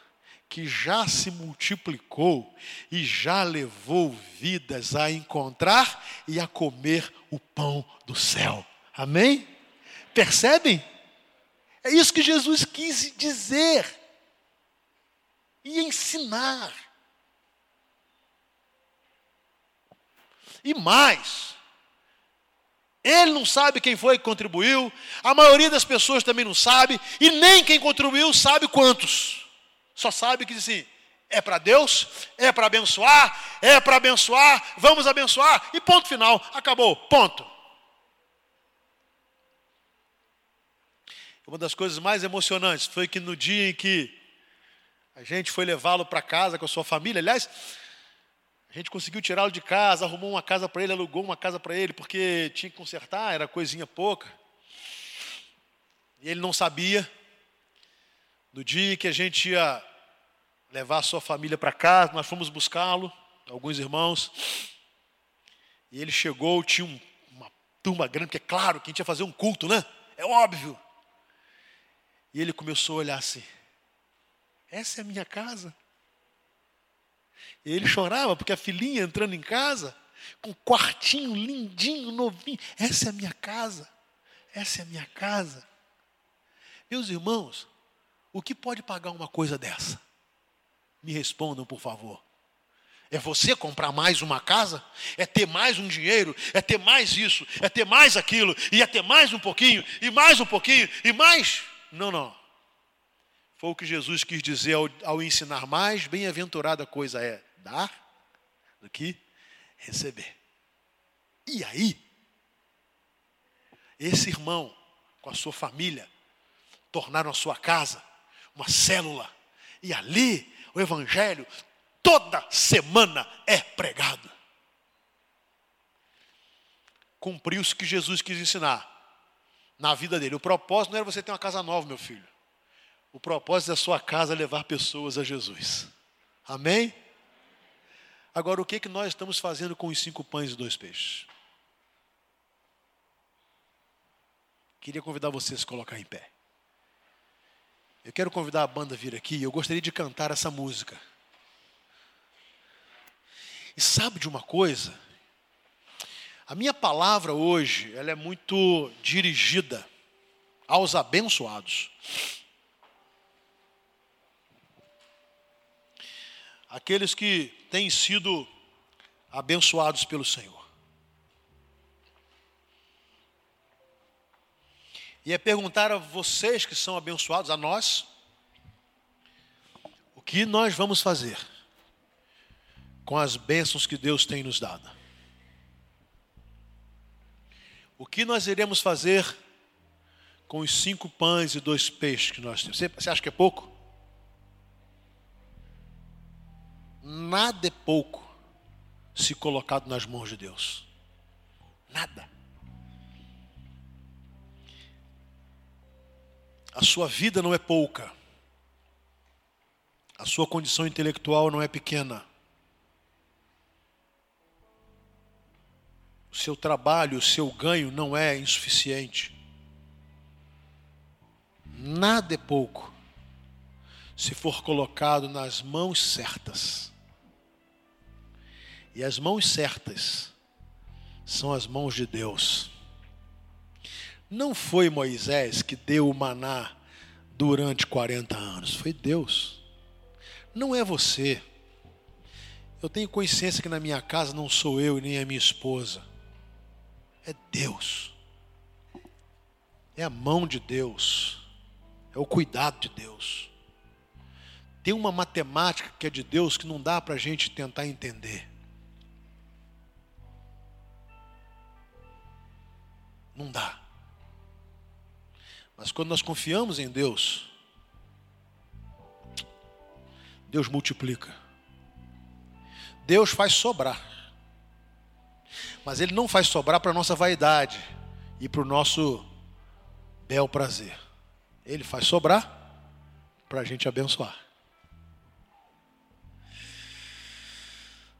que já se multiplicou e já levou vidas a encontrar e a comer o pão do céu. Amém? Percebem? É isso que Jesus quis dizer e ensinar. E mais, ele não sabe quem foi que contribuiu, a maioria das pessoas também não sabe, e nem quem contribuiu sabe quantos. Só sabe que diz assim: é para Deus, é para abençoar, é para abençoar, vamos abençoar, e ponto final, acabou, ponto. Uma das coisas mais emocionantes foi que no dia em que a gente foi levá-lo para casa com a sua família, aliás, a gente conseguiu tirá-lo de casa, arrumou uma casa para ele, alugou uma casa para ele, porque tinha que consertar, era coisinha pouca. E ele não sabia. No dia que a gente ia levar a sua família para casa, nós fomos buscá-lo, alguns irmãos, e ele chegou, tinha um, uma turma grande, porque é claro que a gente ia fazer um culto, né? É óbvio. E ele começou a olhar assim. Essa é a minha casa. E ele chorava porque a filhinha entrando em casa, com um quartinho lindinho, novinho. Essa é a minha casa. Essa é a minha casa. Meus irmãos, o que pode pagar uma coisa dessa? Me respondam, por favor. É você comprar mais uma casa? É ter mais um dinheiro? É ter mais isso? É ter mais aquilo? E é ter mais um pouquinho? E mais um pouquinho? E mais? Não, não. Foi o que Jesus quis dizer ao, ao ensinar mais bem-aventurada coisa é dar do que receber. E aí, esse irmão, com a sua família, tornaram a sua casa uma célula. E ali o Evangelho toda semana é pregado. Cumpriu-se o que Jesus quis ensinar na vida dele. O propósito não era você ter uma casa nova, meu filho. O propósito da sua casa é levar pessoas a Jesus. Amém? Agora, o que, que nós estamos fazendo com os cinco pães e dois peixes? Queria convidar vocês a colocar em pé. Eu quero convidar a banda a vir aqui. Eu gostaria de cantar essa música. E sabe de uma coisa? A minha palavra hoje, ela é muito dirigida aos abençoados. aqueles que têm sido abençoados pelo Senhor. E é perguntar a vocês que são abençoados, a nós, o que nós vamos fazer com as bênçãos que Deus tem nos dado. O que nós iremos fazer com os cinco pães e dois peixes que nós temos? Você acha que é pouco? Nada é pouco se colocado nas mãos de Deus. Nada. A sua vida não é pouca. A sua condição intelectual não é pequena. O seu trabalho, o seu ganho não é insuficiente. Nada é pouco se for colocado nas mãos certas. E as mãos certas são as mãos de Deus. Não foi Moisés que deu o maná durante 40 anos, foi Deus. Não é você. Eu tenho consciência que na minha casa não sou eu e nem a minha esposa. É Deus. É a mão de Deus. É o cuidado de Deus. Tem uma matemática que é de Deus que não dá para a gente tentar entender. Não dá. Mas quando nós confiamos em Deus, Deus multiplica. Deus faz sobrar. Mas Ele não faz sobrar para a nossa vaidade e para o nosso bel prazer. Ele faz sobrar para a gente abençoar.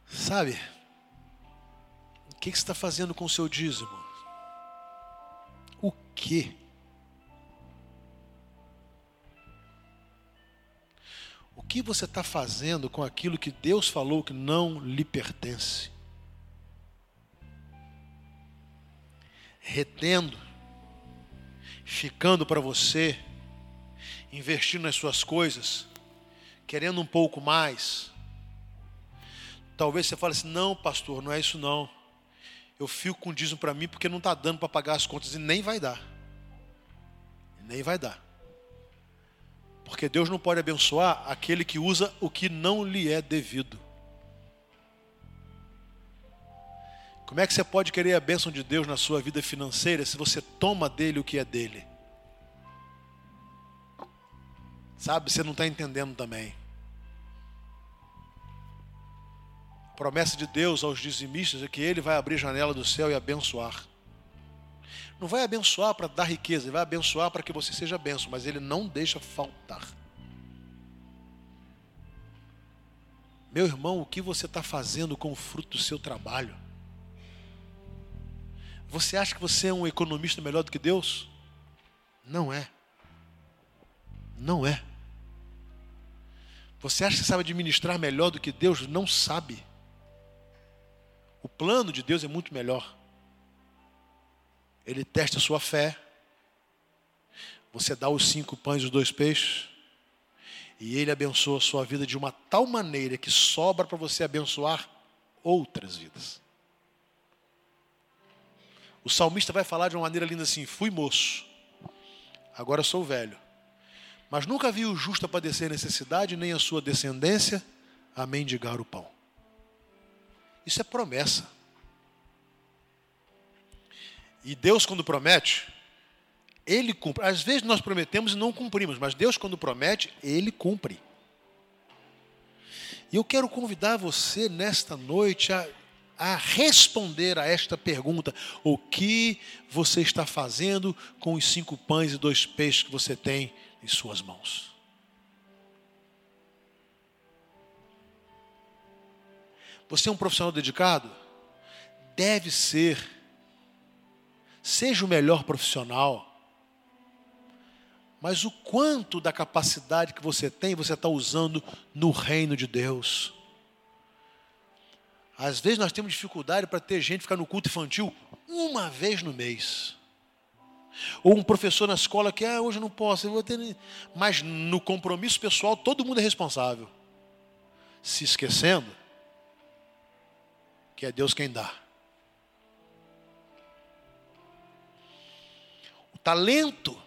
Sabe? O que você está fazendo com o seu dízimo? o quê? Que você está fazendo com aquilo que Deus falou que não lhe pertence? Retendo, ficando para você, investindo nas suas coisas, querendo um pouco mais. Talvez você fale assim: não, pastor, não é isso não eu fico com dízimo para mim porque não está dando para pagar as contas e nem vai dar. Nem vai dar. Porque Deus não pode abençoar aquele que usa o que não lhe é devido. Como é que você pode querer a bênção de Deus na sua vida financeira se você toma dele o que é dele? Sabe, você não está entendendo também. promessa de Deus aos dizimistas é que ele vai abrir a janela do céu e abençoar. Não vai abençoar para dar riqueza, ele vai abençoar para que você seja benção, mas ele não deixa faltar. Meu irmão, o que você está fazendo com o fruto do seu trabalho? Você acha que você é um economista melhor do que Deus? Não é. Não é. Você acha que sabe administrar melhor do que Deus? Não sabe. O plano de Deus é muito melhor. Ele testa a sua fé. Você dá os cinco pães e os dois peixes. E ele abençoa a sua vida de uma tal maneira que sobra para você abençoar outras vidas. O salmista vai falar de uma maneira linda assim: Fui moço, agora sou velho. Mas nunca vi o justo padecer necessidade, nem a sua descendência a mendigar o pão. Isso é promessa. E Deus, quando promete, Ele cumpre. Às vezes nós prometemos e não cumprimos, mas Deus, quando promete, Ele cumpre. E eu quero convidar você nesta noite a, a responder a esta pergunta: o que você está fazendo com os cinco pães e dois peixes que você tem em suas mãos? Você é um profissional dedicado? Deve ser. Seja o melhor profissional. Mas o quanto da capacidade que você tem, você está usando no reino de Deus. Às vezes nós temos dificuldade para ter gente ficar no culto infantil uma vez no mês. Ou um professor na escola que, ah, hoje eu não posso, eu vou ter. Mas no compromisso pessoal, todo mundo é responsável. Se esquecendo que é Deus quem dá. Talento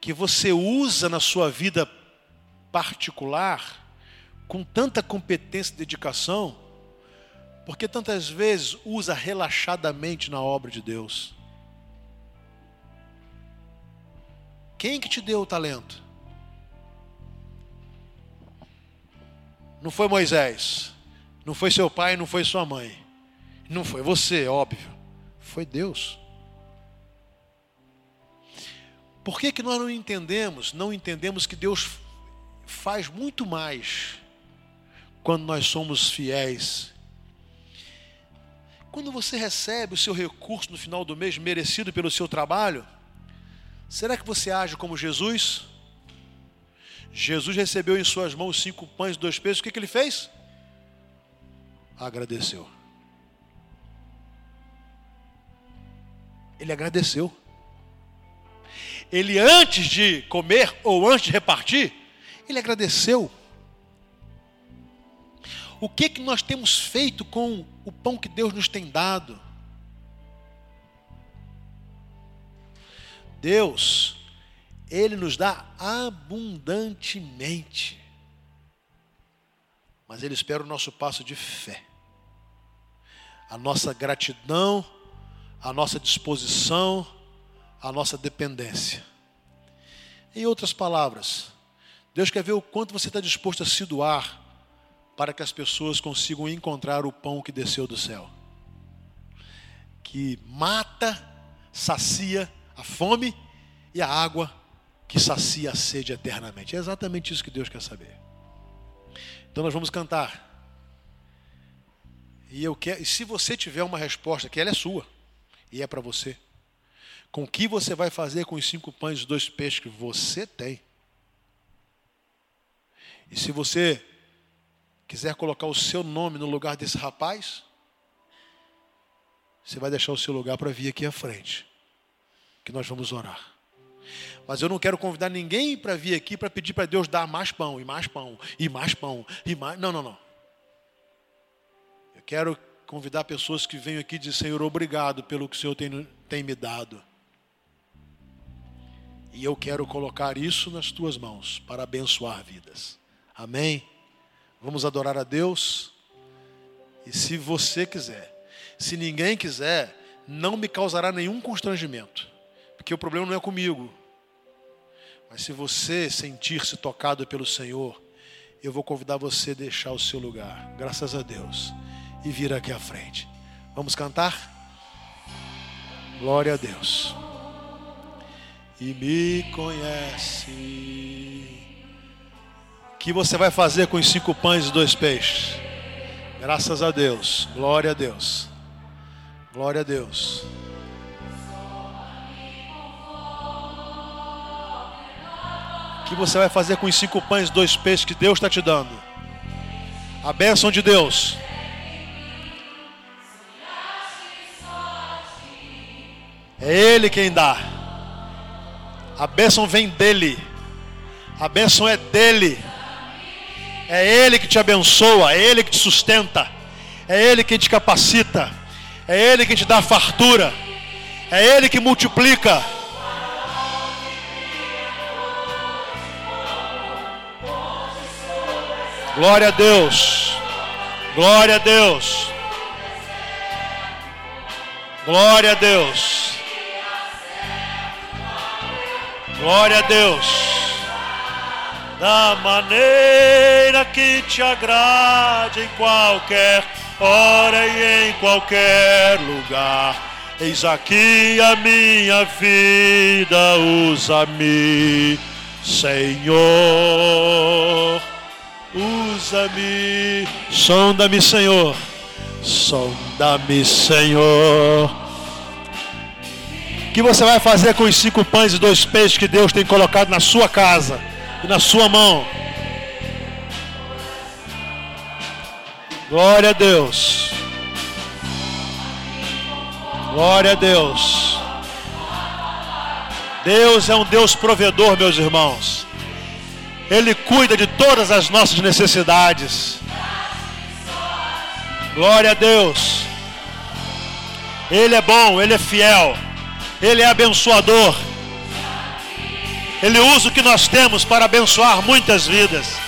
que você usa na sua vida particular, com tanta competência e dedicação, porque tantas vezes usa relaxadamente na obra de Deus. Quem que te deu o talento? Não foi Moisés. Não foi seu pai, não foi sua mãe. Não foi você, óbvio. Foi Deus. Por que, que nós não entendemos? Não entendemos que Deus faz muito mais quando nós somos fiéis. Quando você recebe o seu recurso no final do mês, merecido pelo seu trabalho, será que você age como Jesus? Jesus recebeu em suas mãos cinco pães e dois peixes, o que, que ele fez? agradeceu. Ele agradeceu. Ele, antes de comer ou antes de repartir, ele agradeceu. O que que nós temos feito com o pão que Deus nos tem dado? Deus, Ele nos dá abundantemente. Mas Ele espera o nosso passo de fé a nossa gratidão, a nossa disposição, a nossa dependência. Em outras palavras, Deus quer ver o quanto você está disposto a se doar para que as pessoas consigam encontrar o pão que desceu do céu, que mata, sacia a fome e a água que sacia a sede eternamente. É exatamente isso que Deus quer saber. Então nós vamos cantar. E eu quero, e se você tiver uma resposta, que ela é sua, e é para você, com o que você vai fazer com os cinco pães e dois peixes que você tem? E se você quiser colocar o seu nome no lugar desse rapaz, você vai deixar o seu lugar para vir aqui à frente, que nós vamos orar. Mas eu não quero convidar ninguém para vir aqui para pedir para Deus dar mais pão, e mais pão, e mais pão, e mais. Não, não, não. Quero convidar pessoas que venham aqui e dizer, Senhor, obrigado pelo que o Senhor tem, tem me dado. E eu quero colocar isso nas tuas mãos para abençoar vidas. Amém? Vamos adorar a Deus. E se você quiser, se ninguém quiser, não me causará nenhum constrangimento, porque o problema não é comigo. Mas se você sentir-se tocado pelo Senhor, eu vou convidar você a deixar o seu lugar. Graças a Deus e vir aqui à frente. Vamos cantar? Glória a Deus. E me conhece. O que você vai fazer com os cinco pães e dois peixes? Graças a Deus. Glória a Deus. Glória a Deus. que você vai fazer com os cinco pães e dois peixes que Deus está te dando? A bênção de Deus. É Ele quem dá. A bênção vem dele. A bênção é dele. É Ele que te abençoa, é Ele que te sustenta, é Ele que te capacita, é Ele que te dá fartura, é Ele que multiplica. Glória a Deus. Glória a Deus. Glória a Deus. Glória a Deus. Da maneira que te agrade em qualquer hora e em qualquer lugar. Eis aqui a minha vida, usa-me, Senhor. Usa-me, sonda-me, Senhor. Sonda-me, Senhor. Que você vai fazer com os cinco pães e dois peixes que Deus tem colocado na sua casa e na sua mão? Glória a Deus. Glória a Deus. Deus é um Deus provedor, meus irmãos. Ele cuida de todas as nossas necessidades. Glória a Deus. Ele é bom, ele é fiel, ele é abençoador. Ele usa o que nós temos para abençoar muitas vidas.